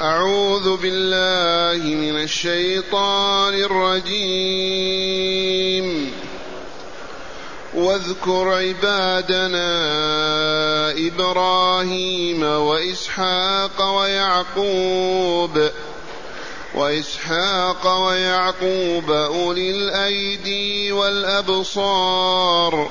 أعوذ بالله من الشيطان الرجيم. واذكر عبادنا إبراهيم وإسحاق ويعقوب وإسحاق ويعقوب أولي الأيدي والأبصار.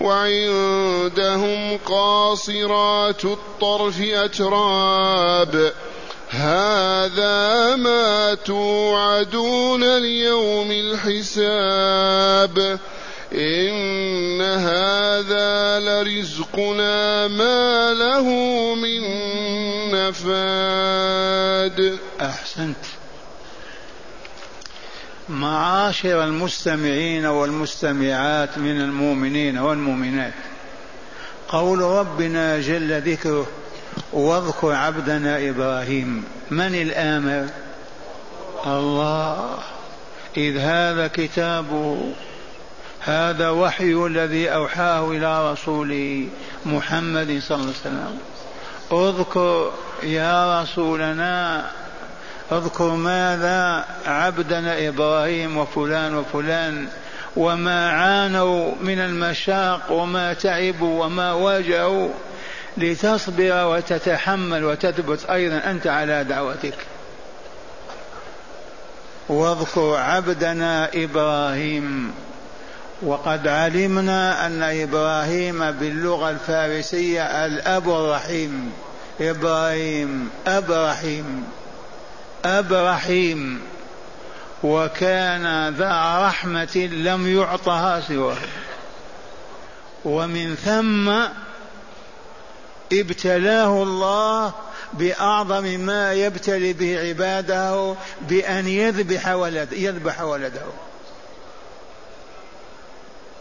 وعندهم قاصرات الطرف أتراب. هذا ما توعدون ليوم الحساب. إن هذا لرزقنا ما له من نفاد. أحسنت. معاشر المستمعين والمستمعات من المؤمنين والمؤمنات. قول ربنا جل ذكره واذكر عبدنا إبراهيم. من الآمر؟ الله. إذ هذا كتابه. هذا وحي الذي أوحاه إلى رسوله محمد صلى الله عليه وسلم. اذكر يا رسولنا اذكر ماذا عبدنا إبراهيم وفلان وفلان وما عانوا من المشاق وما تعبوا وما واجهوا لتصبر وتتحمل وتثبت أيضا أنت على دعوتك. واذكر عبدنا إبراهيم. وقد علمنا أن إبراهيم باللغة الفارسية الأب الرحيم. إبراهيم أب رحيم. أب رحيم وكان ذا رحمة لم يعطها سواه. ومن ثم ابتلاه الله بأعظم ما يبتلي به عباده بأن يذبح ولد يذبح ولده.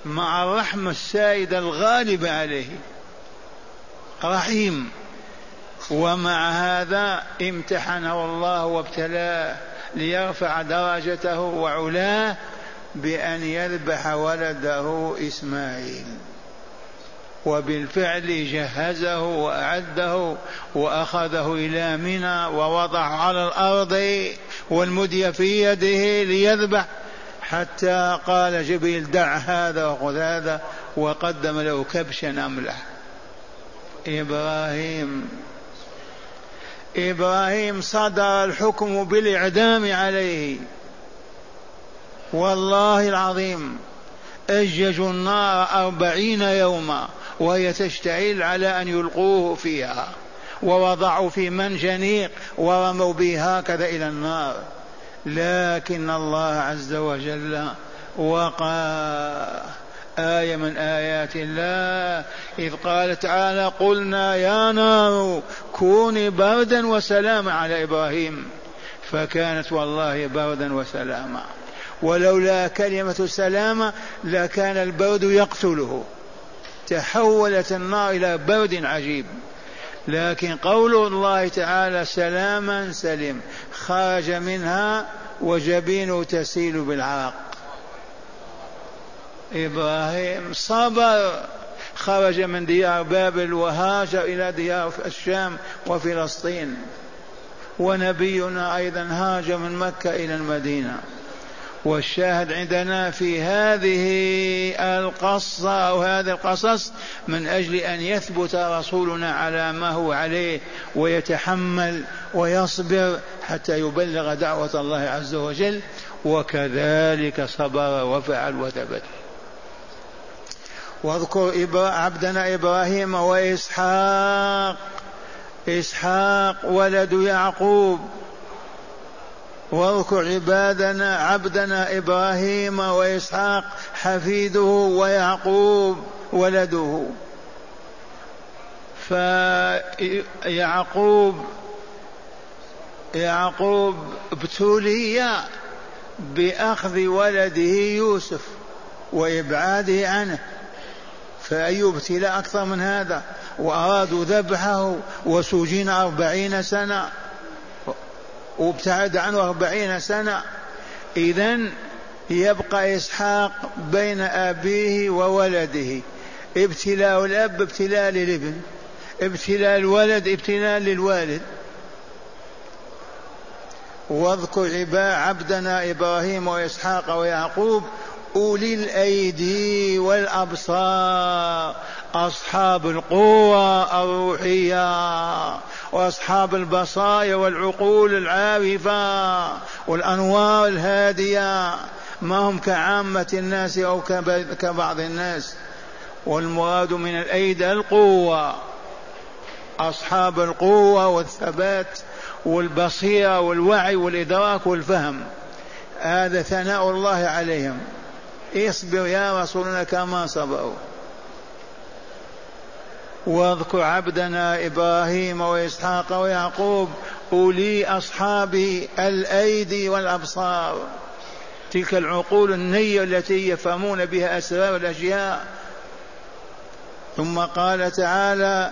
مع الرحمة السائدة الغالبة عليه. رحيم. ومع هذا امتحنه الله وابتلاه ليرفع درجته وعلاه بأن يذبح ولده إسماعيل. وبالفعل جهزه وأعده وأخذه إلى منى ووضع على الأرض والمدي في يده ليذبح حتى قال جبريل دع هذا وخذ هذا وقدم له كبشا أملح إبراهيم إبراهيم صدر الحكم بالإعدام عليه. والله العظيم أججوا النار أربعين يوما وهي تشتعل على أن يلقوه فيها ووضعوا في منجنيق ورموا به هكذا إلى النار. لكن الله عز وجل وقى آية من آيات الله. إذ قال تعالى قلنا يا نار كوني بردا وسلاما على إبراهيم. فكانت والله بردا وسلاما. ولولا كلمة السلامة لكان البرد يقتله. تحولت النار إلى برد عجيب. لكن قول الله تعالى سلاما سلم خرج منها وجبينه تسيل بالعرق إبراهيم صبر خرج من ديار بابل وهاجر إلى ديار الشام وفلسطين. ونبينا أيضا هاجر من مكة إلى المدينة. والشاهد عندنا في هذه القصة أو هذا القصص من أجل أن يثبت رسولنا على ما هو عليه ويتحمل ويصبر حتى يبلغ دعوة الله عز وجل. وكذلك صبر وفعل وثبت. واذكر عبدنا إبراهيم وإسحاق. إسحاق ولد يعقوب. واذكر عبادنا عبدنا إبراهيم وإسحاق حفيده ويعقوب ولده. فيعقوب يعقوب ابتلي بأخذ ولده يوسف وإبعاده عنه. فأي ابتلاء أكثر من هذا وأرادوا ذبحه وسجن أربعين سنة وابتعد عنه أربعين سنة. إذا يبقى إسحاق بين أبيه وولده. ابتلاء الأب ابتلاء للابن. ابتلاء الولد ابتلاء للوالد. واذكر عبدنا إبراهيم وإسحاق ويعقوب أولي الأيدي والأبصار أصحاب القوة الروحية وأصحاب البصائر والعقول العارفة والأنوار الهادية. ما هم كعامة الناس أو كبعض الناس؟ والمراد من الأيدي القوة أصحاب القوة والثبات والبصيرة والوعي والإدراك والفهم. هذا ثناء الله عليهم. اصبر يا رسولنا كما صبروا. واذكر عبدنا إبراهيم وإسحاق ويعقوب أولي أصحاب الأيدي والأبصار. تلك العقول النية التي يفهمون بها أسرار الأشياء. ثم قال تعالى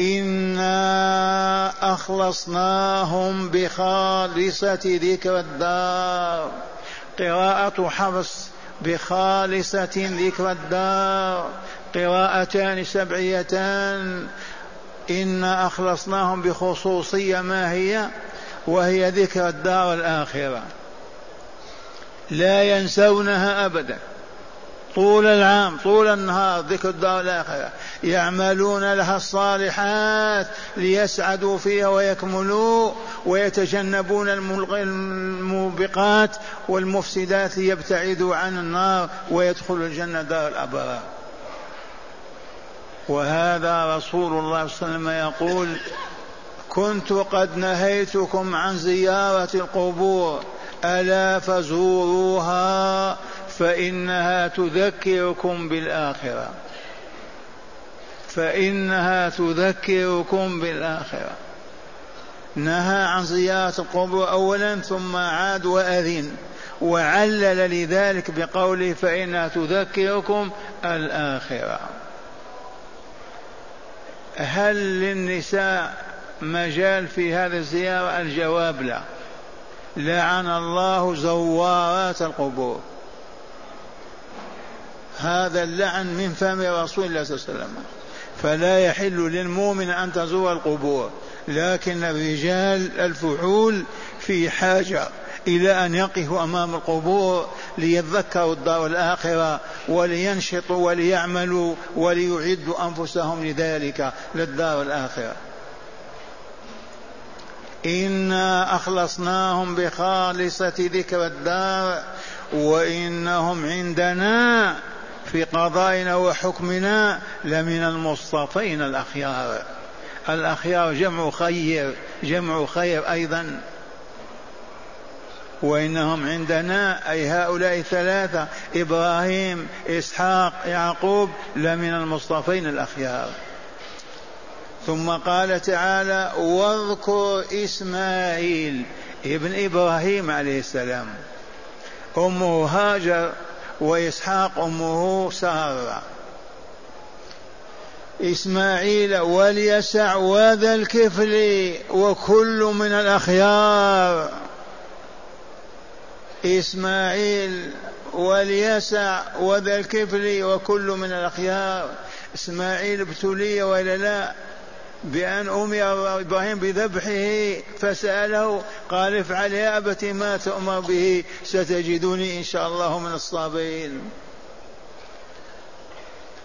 انا اخلصناهم بخالصه ذكر الدار. قراءة حفص بخالصة ذكر الدار قراءتان سبعيتان. إنا أخلصناهم بخصوصية ما هي؟ وهي ذكر الدار الآخرة. لا ينسونها أبدا. طول العام طول النهار ذكر الدار الآخرة. يعملون لها الصالحات ليسعدوا فيها ويكملوا ويتجنبون الموبقات والمفسدات ليبتعدوا عن النار ويدخلوا الجنة دار الأبرار. وهذا رسول الله صلى الله عليه وسلم يقول كنت قد نهيتكم عن زيارة القبور. ألا فزوروها فإنها تذكركم بالآخرة. فإنها تذكركم بالآخرة. نهى عن زيارة القبور أولا ثم عاد وأذن. وعلل لذلك بقوله فإنها تذكركم الآخرة. هل للنساء مجال في هذه الزيارة؟ الجواب لا. لعن الله زوارات القبور. هذا اللعن من فم رسول الله صلى الله عليه وسلم. فلا يحل للمؤمن أن تزور القبور لكن الرجال الفحول في حاجة إلى أن يقفوا أمام القبور ليتذكروا الدار الآخرة ولينشطوا وليعملوا وليعدوا أنفسهم لذلك للدار الآخرة. إنا أخلصناهم بخالصة ذكر الدار وإنهم عندنا في قضائنا وحكمنا لمن المصطفين الأخيار. الأخيار جمع خير جمع خير أيضا. وإنهم عندنا أي هؤلاء الثلاثة إبراهيم إسحاق يعقوب لمن المصطفين الأخيار. ثم قال تعالى واذكر إسماعيل ابن إبراهيم عليه السلام. أمه هاجر وإسحاق أمه سارة. إسماعيل واليسع وذا الكفل وكل من الأخيار. إسماعيل واليسع وذا الكفل وكل من الأخيار. إسماعيل ابتلي ولا لا. بأن أمر إبراهيم بذبحه فسأله قال افعل يا أبت ما تؤمر به ستجدني إن شاء الله من الصابرين.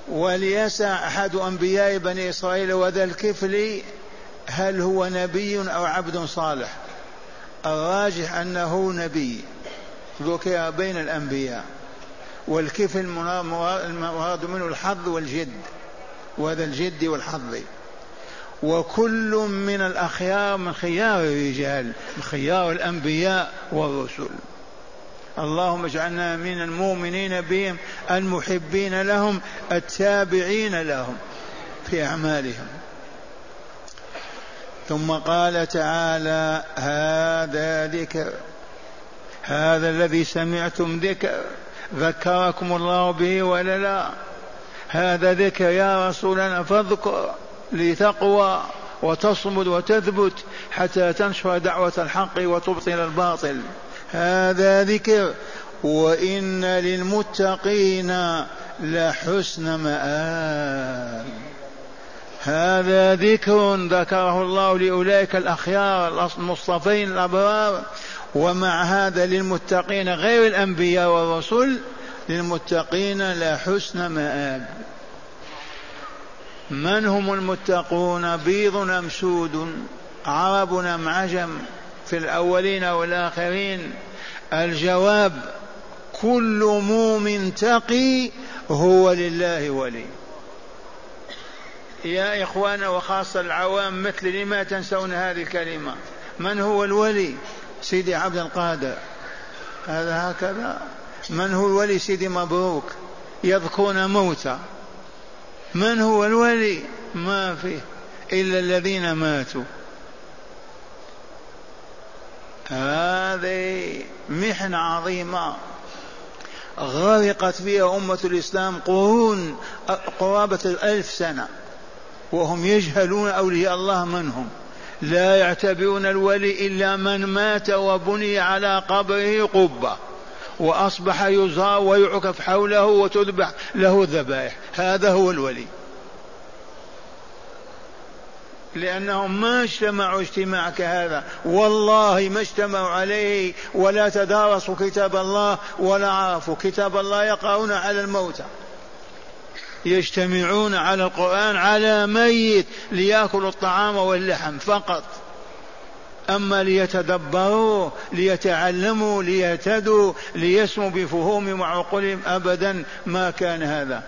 وليسع أحد أنبياء بني إسرائيل وذا الكفل هل هو نبي أو عبد صالح؟ الراجح أنه نبي. ذكر بين الأنبياء. والكفل المراد منه الحظ والجد وهذا الجد والحظ. وكل من الأخيار من خيار الرجال من خيار الأنبياء والرسل. اللهم اجعلنا من المؤمنين بهم المحبين لهم التابعين لهم في أعمالهم. ثم قال تعالى هذا ذكر هذا الذي سمعتم ذكر ذكركم الله به ولا لا هذا ذكر يا رسولنا فاذكر. لتقوى وتصمد وتثبت حتى تنشر دعوة الحق وتبطل الباطل. هذا ذكر. وإن للمتقين لحسن مآب. هذا ذكر ذكره الله لأولئك الأخيار المصطفين الأبرار. ومع هذا للمتقين غير الأنبياء والرسل للمتقين لا حسن مآب. من هم المتقون؟ بيض أم سود؟ عرب أم عجم؟ في الأولين والآخرين؟ الجواب كل مؤمن تقي هو لله ولي. يا إخوانا وخاصة العوام مثل لما تنسون هذه الكلمة من هو الولي؟ سيدي عبد القادر. هذا هكذا. من هو الولي؟ سيدي مبروك. يذكرون موتى. من هو الولي؟ ما فيه إلا الذين ماتوا. هذه محنة عظيمة. غرقت فيها أمة الإسلام قرون قرابة الألف سنة. وهم يجهلون أولياء الله من هم لا يعتبرون الولي إلا من مات وبني على قبره قبة. وأصبح يزار ويعكف حوله وتذبح له الذبائح. هذا هو الولي. لأنهم ما اجتمعوا اجتماع كهذا. والله ما اجتمعوا عليه ولا تدارسوا كتاب الله ولا عرفوا كتاب الله يقرؤون على الموتى. يجتمعون على القرآن على ميت ليأكلوا الطعام واللحم فقط. أما ليتدبروا ليتعلموا ليهتدوا ليسموا بفهوم وعقولهم أبدا ما كان هذا.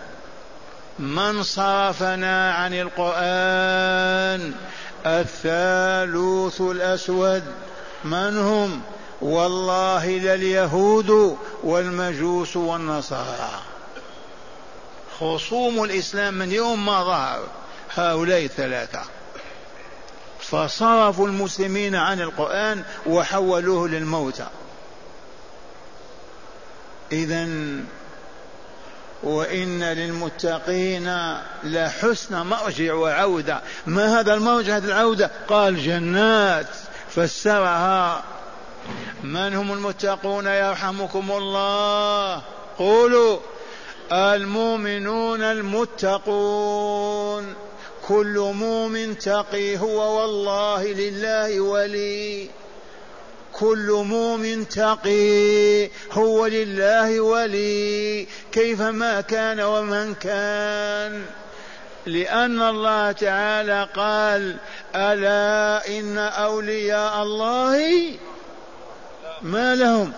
من صرفنا عن القرآن الثالوث الأسود من هم؟ والله لليهود والمجوس والنصارى. خصوم الإسلام من يوم ما ظهر هؤلاء الثلاثة. فصرفوا المسلمين عن القرآن وحولوه للموتى. إذا وإن للمتقين لحسن مرجع وعودة. ما هذا المرجع؟ هذه العودة؟ قال جنات. فسرها. من هم المتقون يرحمكم الله؟ قولوا. المؤمنون المتقون. كل مؤمن تقي هو والله لله ولي. كل مؤمن تقي هو لله ولي. كيفما كان ومن كان. لأن الله تعالى قال ألا إن أولياء الله ما لهم؟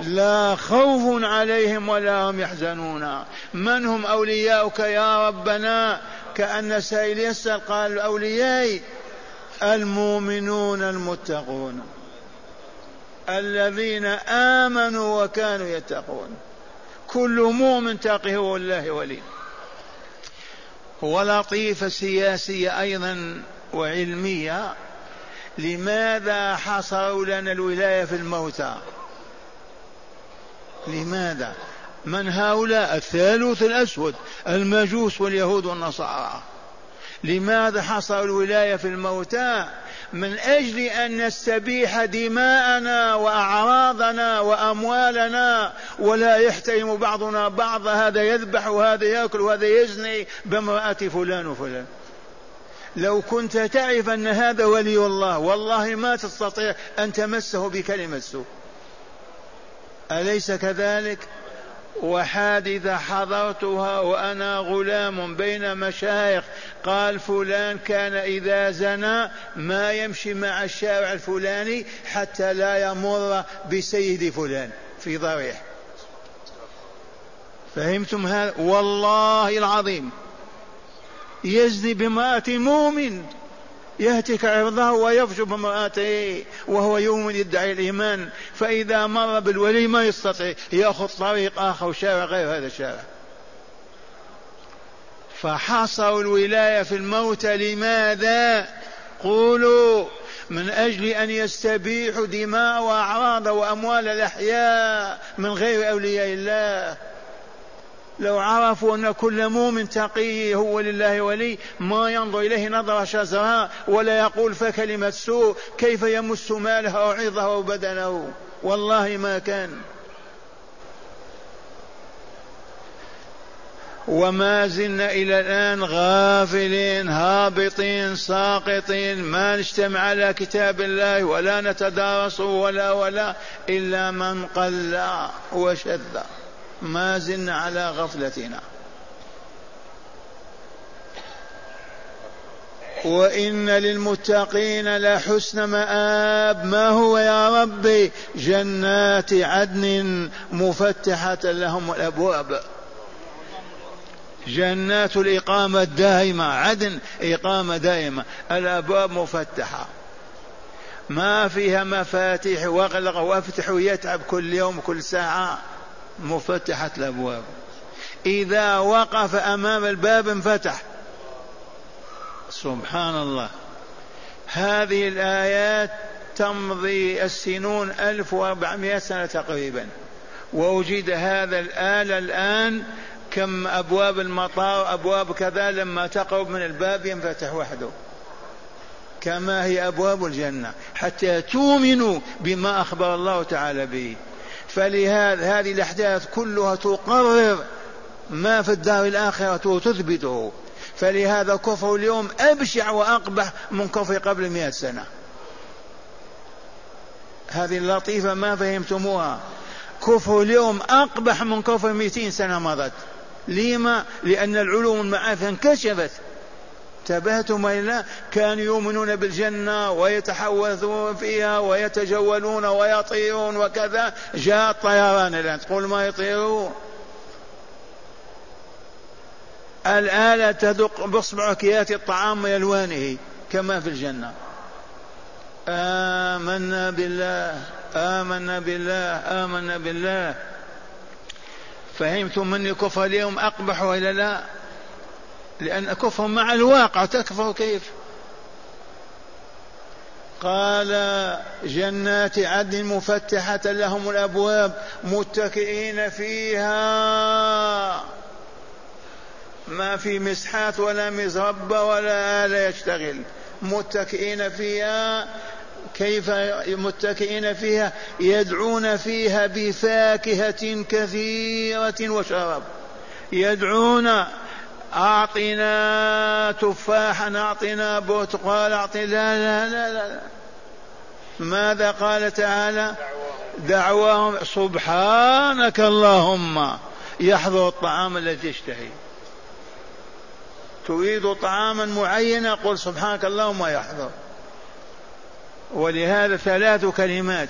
لا خوف عليهم ولا هم يحزنون. من هم أولياؤك يا ربنا؟ كأن سائل يسأل قال أوليائي المؤمنون المتقون. الذين آمنوا وكانوا يتقون. كل مؤمن تقي هو الله ولي. ولطيفة سياسية أيضا وعلمية. لماذا حصروا لنا الولاية في الموتى؟ لماذا؟ من هؤلاء الثالوث الأسود المجوس واليهود والنصارى. لماذا حصروا الولاية في الموتى؟ من أجل أن نستبيح دماءنا وأعراضنا وأموالنا ولا يحترم بعضنا بعض هذا يذبح وهذا يأكل وهذا يزني بامرأة فلان وفلان. لو كنت تعرف أن هذا ولي الله والله ما تستطيع أن تمسه بكلمة سوء. أليس كذلك؟ وحادثة حضرتها وأنا غلام بين مشايخ. قال فلان كان إذا زنى ما يمشي مع الشارع الفلاني حتى لا يمر بسيد فلان في ضريح. فهمتم هذا؟ والله العظيم. يزني بامرأة مؤمن. يهتك عرضه ويفجر بامرأته وهو يؤمن يدعي الإيمان. فإذا مر بالولي ما يستطيع يأخذ طريق آخر شارع غير هذا الشارع. فحصروا الولاية في الموتى لماذا؟ قولوا من أجل أن يستبيحوا دماء وأعراض وأموال الأحياء من غير أولياء الله. لو عرفوا أن كل مؤمن تقي هو لله ولي ما ينظر إليه نظر شزراء ولا يقول فكلمة سوء كيف يمس ماله أو عرضه أو بدنه؟ والله ما كان. وما زلنا إلى الآن غافلين هابطين ساقطين ما نجتمع على كتاب الله ولا نتدارس ولا ولا إلا من قل وشذ. ما زلنا على غفلتنا. وإن للمتقين لحسن مآب. ما هو يا ربي؟ جنات عدن مفتحة لهم الأبواب. جنات الإقامة الدائمة عدن إقامة دائمة الأبواب مفتحة. ما فيها مفاتيح واغلق وافتح ويتعب كل يوم كل ساعة. مفتحة الأبواب. إذا وقف أمام الباب انفتح. سبحان الله هذه الآيات تمضي السنون 1400 سنة تقريبا. ووجد هذا الآلة الآن كم أبواب المطار أبواب كذا لما تقرب من الباب ينفتح وحده. كما هي أبواب الجنة. حتى تؤمنوا بما أخبر الله تعالى به. فلهذا هذه الأحداث كلها تقرر ما في الدار الآخرة وتثبته. فلهذا كفر اليوم أبشع وأقبح من كفر قبل مئة سنة. هذه اللطيفة ما فهمتموها. كفر اليوم أقبح من كفر مئتين سنة مضت. لما؟ لأن العلوم المعارف انكشفت. انتبهتم وإلا كانوا يؤمنون بالجنة ويتحوثون فيها ويتجولون ويطيرون وكذا. جاء الطيران الآن. تقول ما يطيرون؟ الآلة تدق بإصبعك يأتي الطعام بألوانه كما في الجنة. آمنا بالله آمنا بالله آمنا بالله. فهمتم من كفر اليوم أقبح وإلا لا؟ لأن كفر مع الواقع تكفر كيف؟ قال جنات عدن مفتحة لهم الأبواب متكئين فيها. ما في مسحات ولا مزربة ولا آلة يشتغل. متكئين فيها. كيف متكئين فيها؟ يدعون فيها بفاكهة كثيرة وشراب. يدعون أعطنا تفاحا أعطنا برتقال أعطنا لا لا لا لا ماذا قال تعالى؟ دعواهم سبحانك اللهم. يحضر الطعام الذي تشتهي تريد طعاما معينا؟ قل سبحانك اللهم يحضر ولهذا ثلاث كلمات.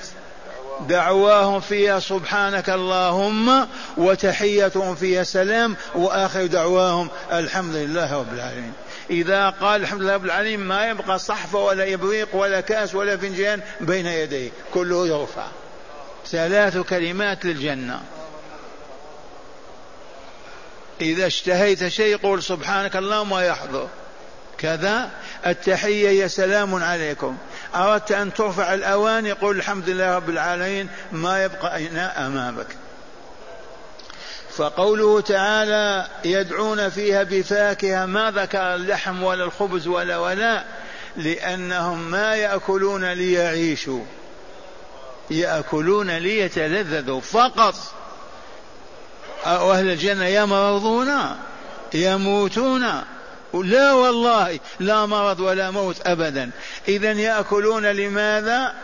دعواهم فيها سبحانك اللهم وتحيتهم فيها سلام وآخر دعواهم الحمد لله رب العالمين. إذا قال الحمد لله رب العالمين ما يبقى صحفه ولا إبريق ولا كأس ولا فنجان بين يديه كله يرفع. ثلاث كلمات للجنة. إذا اشتهيت شيء قول سبحانك اللهم ويحضر. كذا التحية هي سلام عليكم. أردت أن ترفع الأواني قل الحمد لله رب العالمين ما يبقى إناء أمامك. فقوله تعالى يدعون فيها بفاكهة ما ذكر اللحم ولا الخبز ولا ولا لأنهم ما يأكلون ليعيشوا. يأكلون ليتلذذوا فقط. أهل الجنة يمرضون يموتون. لا والله لا مرض ولا موت أبدا. إذا يأكلون لماذا؟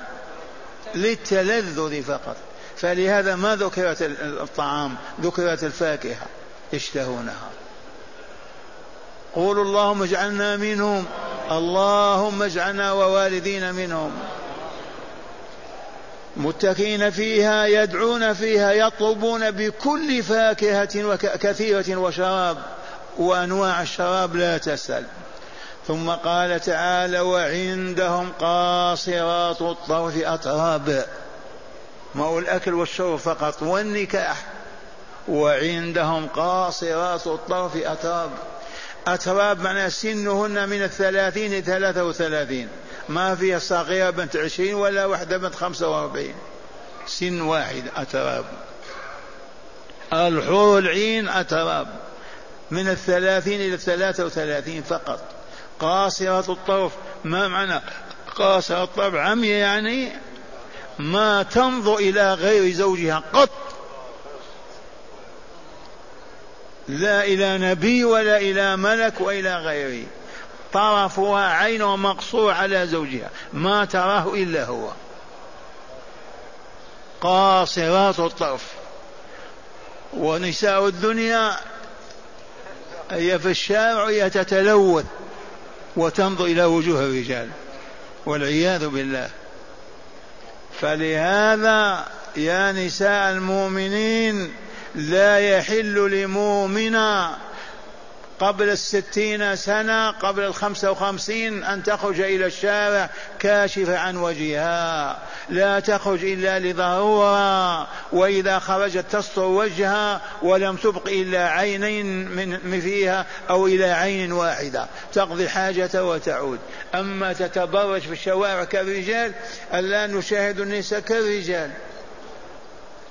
للتلذذ فقط. فلهذا ما ذكرت الطعام ذكرت الفاكهة يشتهونها. قولوا اللهم اجعلنا منهم اللهم اجعلنا ووالدينا منهم. متكئين فيها يدعون فيها يطلبون بكل فاكهة كثيرة وشراب. وأنواع الشراب لا تسأل. ثم قال تعالى وعندهم قاصرات الطرف أتراب. ما هو الأكل والشرب فقط والنكاح. وعندهم قاصرات الطرف أتراب. أتراب معنى سنهن من الثلاثين ثلاثة وثلاثين. ما فيها صغيرة بنت عشرين ولا واحدة بنت خمسة وأربعين. سن واحد أتراب. الحور العين أتراب. من الثلاثين إلى الثلاثة وثلاثين فقط. قاصرة الطرف ما معنى قاصرة الطرف؟ عمية يعني ما تنظر إلى غير زوجها قط. لا إلى نبي ولا إلى ملك وإلى غيره. طرفها عين ومقصور على زوجها ما تراه إلا هو. قاصرات الطرف. ونساء الدنيا هي في الشارع هي تتلوث وتنظر إلى وجوه الرجال والعياذ بالله. فلهذا يا نساء المؤمنين لا يحل لمؤمنا قبل الستين سنة قبل الخمسة وخمسين أن تخرج إلى الشارع كاشفة عن وجهها. لا تخرج إلا لضرورة وإذا خرجت تستر وجهها ولم تبق إلا عينين من فيها أو إلى عين واحدة. تقضي حاجة وتعود. أما تتبرج في الشوارع كالرجال الآن نشاهد النساء كالرجال.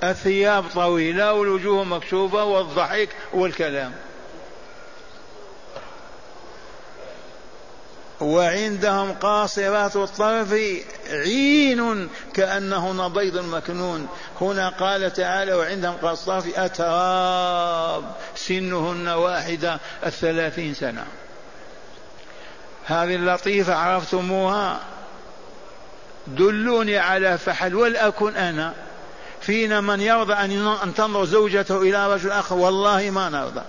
الثياب طويلة والوجوه مكشوفة والضحك والكلام. وعندهم قاصرات الطرف عين كأنهن بيض مكنون. هنا قال تعالى وعندهم قاصرات أتراب سنهن واحدة الثلاثين سنة. هذه اللطيفة عرفتموها؟ دلوني على فحل ولأكن أنا فينا من يرضى أن تنظر زوجته إلى رجل آخر والله ما نرضى.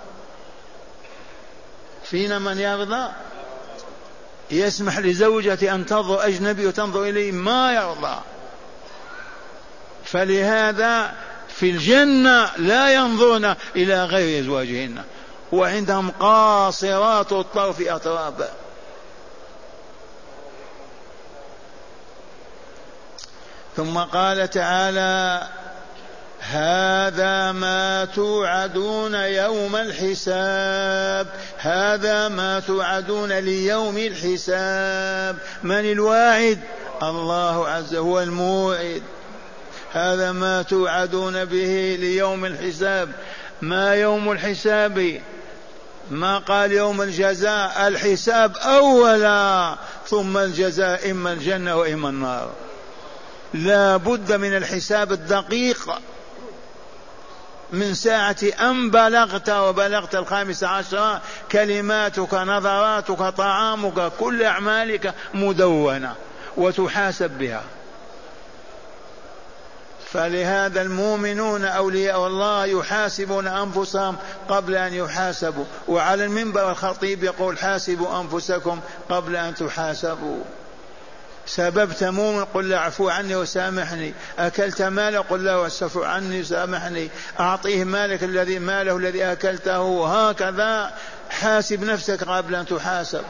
فينا من يرضى؟ يسمح لزوجته أن تنظر أجنبي وتنظر إليه ما يرضى. فلهذا في الجنة لا ينظرن إلى غير أزواجهن وعندهم قاصرات الطرف أطراب ثم قال تعالى هذا ما توعدون يوم الحساب. هذا ما توعدون ليوم الحساب. من الواعد؟ الله عز هو الموعد. هذا ما توعدون به ليوم الحساب. ما يوم الحساب؟ ما قال يوم الجزاء؟ الحساب أولا ثم الجزاء إما الجنة وإما النار. لا بد من الحساب الدقيق. من ساعة أن بلغت وبلغت الخامسة عشر كلماتك نظراتك طعامك كل أعمالك مدونة وتحاسب بها. فلهذا المؤمنون أولياء الله يحاسبون أنفسهم قبل أن يحاسبوا. وعلى المنبر الخطيب يقول حاسبوا أنفسكم قبل أن تحاسبوا. سببت موم قل له اعفو عني وسامحني. أكلت ماله قل له اعفو عني وسامحني. أعطيه مالك الذي ماله الذي أكلته. وهكذا حاسب نفسك قبل أن تحاسب.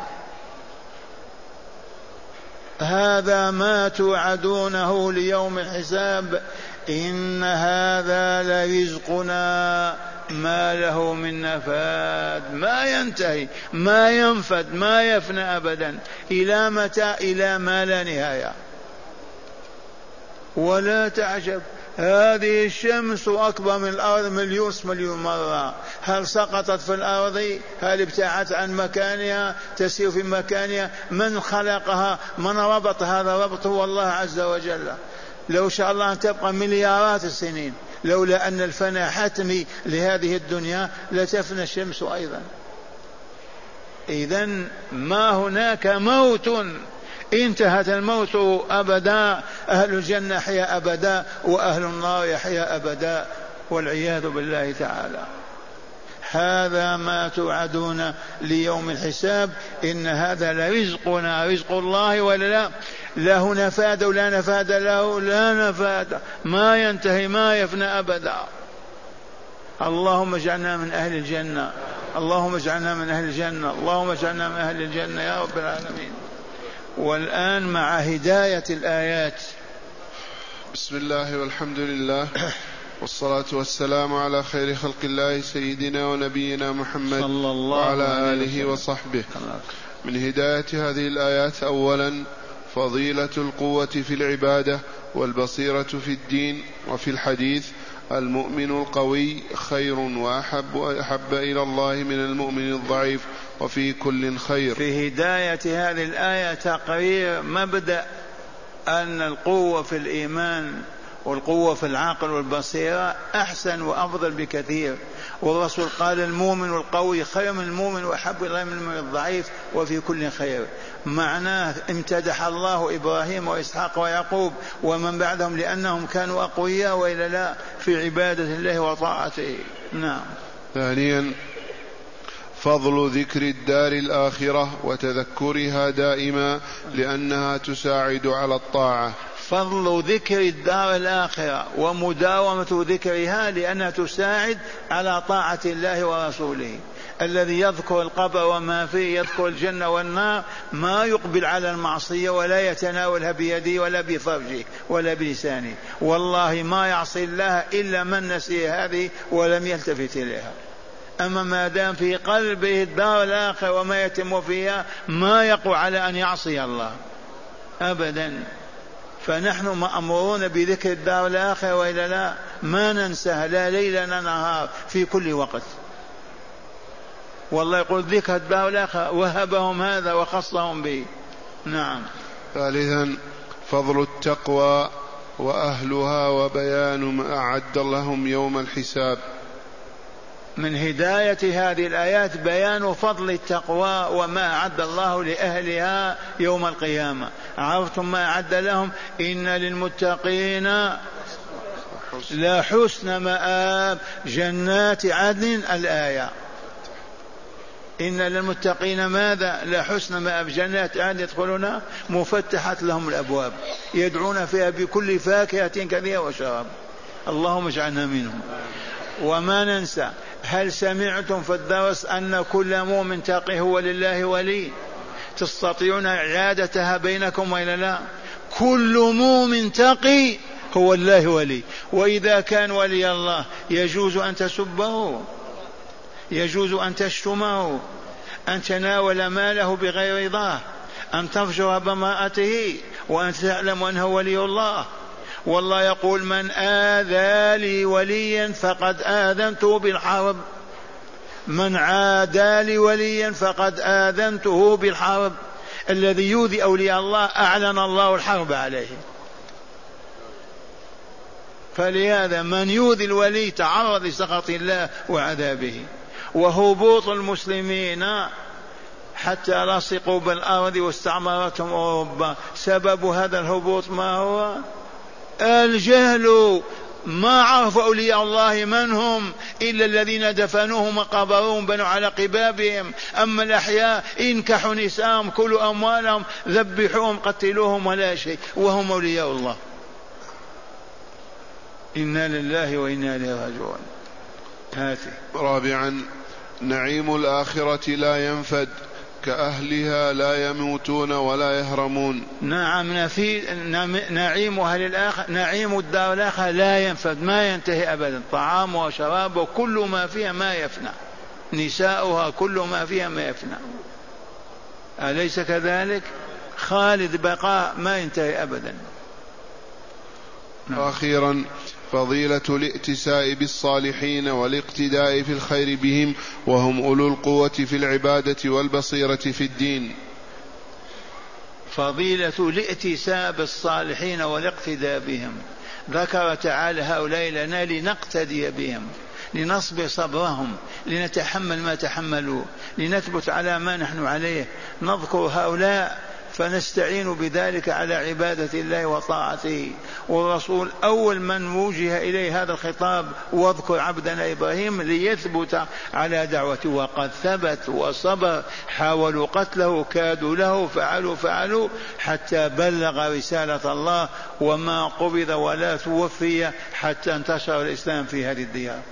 هذا ما توعدونه ليوم الحساب. إن هذا لرزقنا. ما له من نفاد ما ينتهي ما ينفد ما يفنى أبدا. إلى متى؟ إلى ما لا نهاية. ولا تعجب هذه الشمس أكبر من الأرض مليون مليون مرة. هل سقطت في الأرض؟ هل ابتعدت عن مكانها؟ تسير في مكانها؟ من خلقها؟ من ربط هذا ربط هو الله عز وجل. لو شاء الله أن تبقى مليارات السنين. لولا أن الفناء حتمي لهذه الدنيا لتفنى الشمس أيضا. إذا ما هناك موت. انتهت الموت أبدا. أهل الجنة يحيا أبدا وأهل النار يحيا أبدا والعياذ بالله تعالى. هذا ما توعدون ليوم الحساب. إن هذا لرزقنا رزق الله ولا لا؟ له نفاد ولا نفاد له لا نفاد. ما ينتهي ما يفنى أبدا. اللهم اجعلنا من أهل الجنة. اللهم اجعلنا من أهل الجنة. اللهم اجعلنا من أهل الجنة يا رب العالمين. والآن مع هداية الآيات. بسم الله والحمد لله. والصلاة والسلام على خير خلق الله سيدنا ونبينا محمد صلى الله وعلى آله. وصحبه. من هداية هذه الآيات أولا فضيلة القوة في العبادة والبصيرة في الدين وفي الحديث المؤمن القوي خير وأحب أحب إلى الله من المؤمن الضعيف وفي كل خير. في هداية هذه الآية تقرير مبدأ أن القوة في الإيمان والقوة في العقل والبصيرة أحسن وأفضل بكثير. والرسول قال المؤمن القوي خير من المؤمن وأحب إليه من المؤمن الضعيف وفي كل خير. معناه امتدح الله إبراهيم وإسحاق ويعقوب ومن بعدهم لأنهم كانوا أقوياء وإلا لا في عبادة الله وطاعته. نعم. ثانيا فضل ذكر الدار الآخرة وتذكرها دائما لأنها تساعد على الطاعة. فضل ذكر الدار الآخرة ومداومة ذكرها لأنها تساعد على طاعة الله ورسوله. الذي يذكر القبر وما فيه يذكر الجنة والنار ما يقبل على المعصية ولا يتناولها بيده ولا بفرجه ولا بلسانه. والله ما يعصي الله إلا من نسي هذه ولم يلتفت إليها. أما ما دام في قلبه الدار الآخرة وما يتم فيها ما يقوى على أن يعصي الله. أبدا. فنحن مأمورون بذكر الدار الآخرة وإلا لا ما ننساها لا ليل ولا نهار في كل وقت. والله يقول ذكر الدار الآخرة وهبهم هذا وخصهم به. نعم. ثالثا فضل التقوى وأهلها وبيان ما أعد لهم يوم الحساب. من هداية هذه الآيات بيان فضل التقوى وما أعد الله لأهلها يوم القيامة. عرفتم ما أعد لهم؟ إن للمتقين لا حسن مآب. جنات عدن الآية. إن للمتقين ماذا؟ لا حسن مآب. جنات عدن يدخلونها مفتحت لهم الأبواب. يدعون فيها بكل فاكهة كثيرة وشراب. اللهم اجعلنا منهم. وما ننسى هل سمعتم في الدرس أن كل مؤمن تقي هو لله ولي؟ تستطيعون إعادتها بينكم وإلا لا؟ كل مؤمن تقي هو الله ولي. وإذا كان ولي الله يجوز أن تسبه يجوز أن تشتمه أن تناول ماله بغير رضاه أن تفجر بامرأته وأن تعلم أنه ولي الله. والله يقول من آذى لي وليا فقد آذنته بالحرب. من عادى لي وليا فقد آذنته بالحرب. الذي يؤذي أولياء الله أعلن الله الحرب عليه فلهذا من يؤذي الولي تعرض لسخط الله وعذابه. وهبوط المسلمين. حتى لصقوا بالأرض واستعمرتهم أوروبا. سبب هذا الهبوط ما هو؟ الجهل ما عرفوا أولياء الله من هم إلا الذين دفنوهم وقبروهم بنوا على قبابهم. أما الأحياء انكحوا نساءهم كلوا أموالهم ذبحوهم قتلوهم ولا شيء وهم أولياء الله. إنا لله وإنا إليه راجعون. هاتي. رابعا نعيم الآخرة لا ينفد. كأهلها لا يموتون ولا يهرمون. نعم نفي نعيم أهل الآخر نعيم الدار الآخرة لا ينفد ما ينتهي أبدا. طعام وشراب وكل ما فيها ما يفنى. نساؤها كل ما فيها ما يفنى. أليس كذلك؟ خالد بقاء ما ينتهي أبدا. نعم. أخيرا فضيلة الائتساء بالصالحين والاقتداء في الخير بهم وهم أولو القوة في العبادة والبصيرة في الدين. فضيلة الائتساء بالصالحين والاقتداء بهم. ذكر تعالى هؤلاء لنا لنقتدي بهم لنصبر صبرهم لنتحمل ما تحملوا لنثبت على ما نحن عليه. نذكر هؤلاء فنستعين بذلك على عبادة الله وطاعته. والرسول أول من وجه إليه هذا الخطاب واذكر عبدنا إبراهيم ليثبت على دعوته. وقد ثبت وصبر حاولوا قتله كادوا له فعلوا فعلوا حتى بلغ رسالة الله وما قبض ولا توفي حتى انتشر الإسلام في هذه الديار.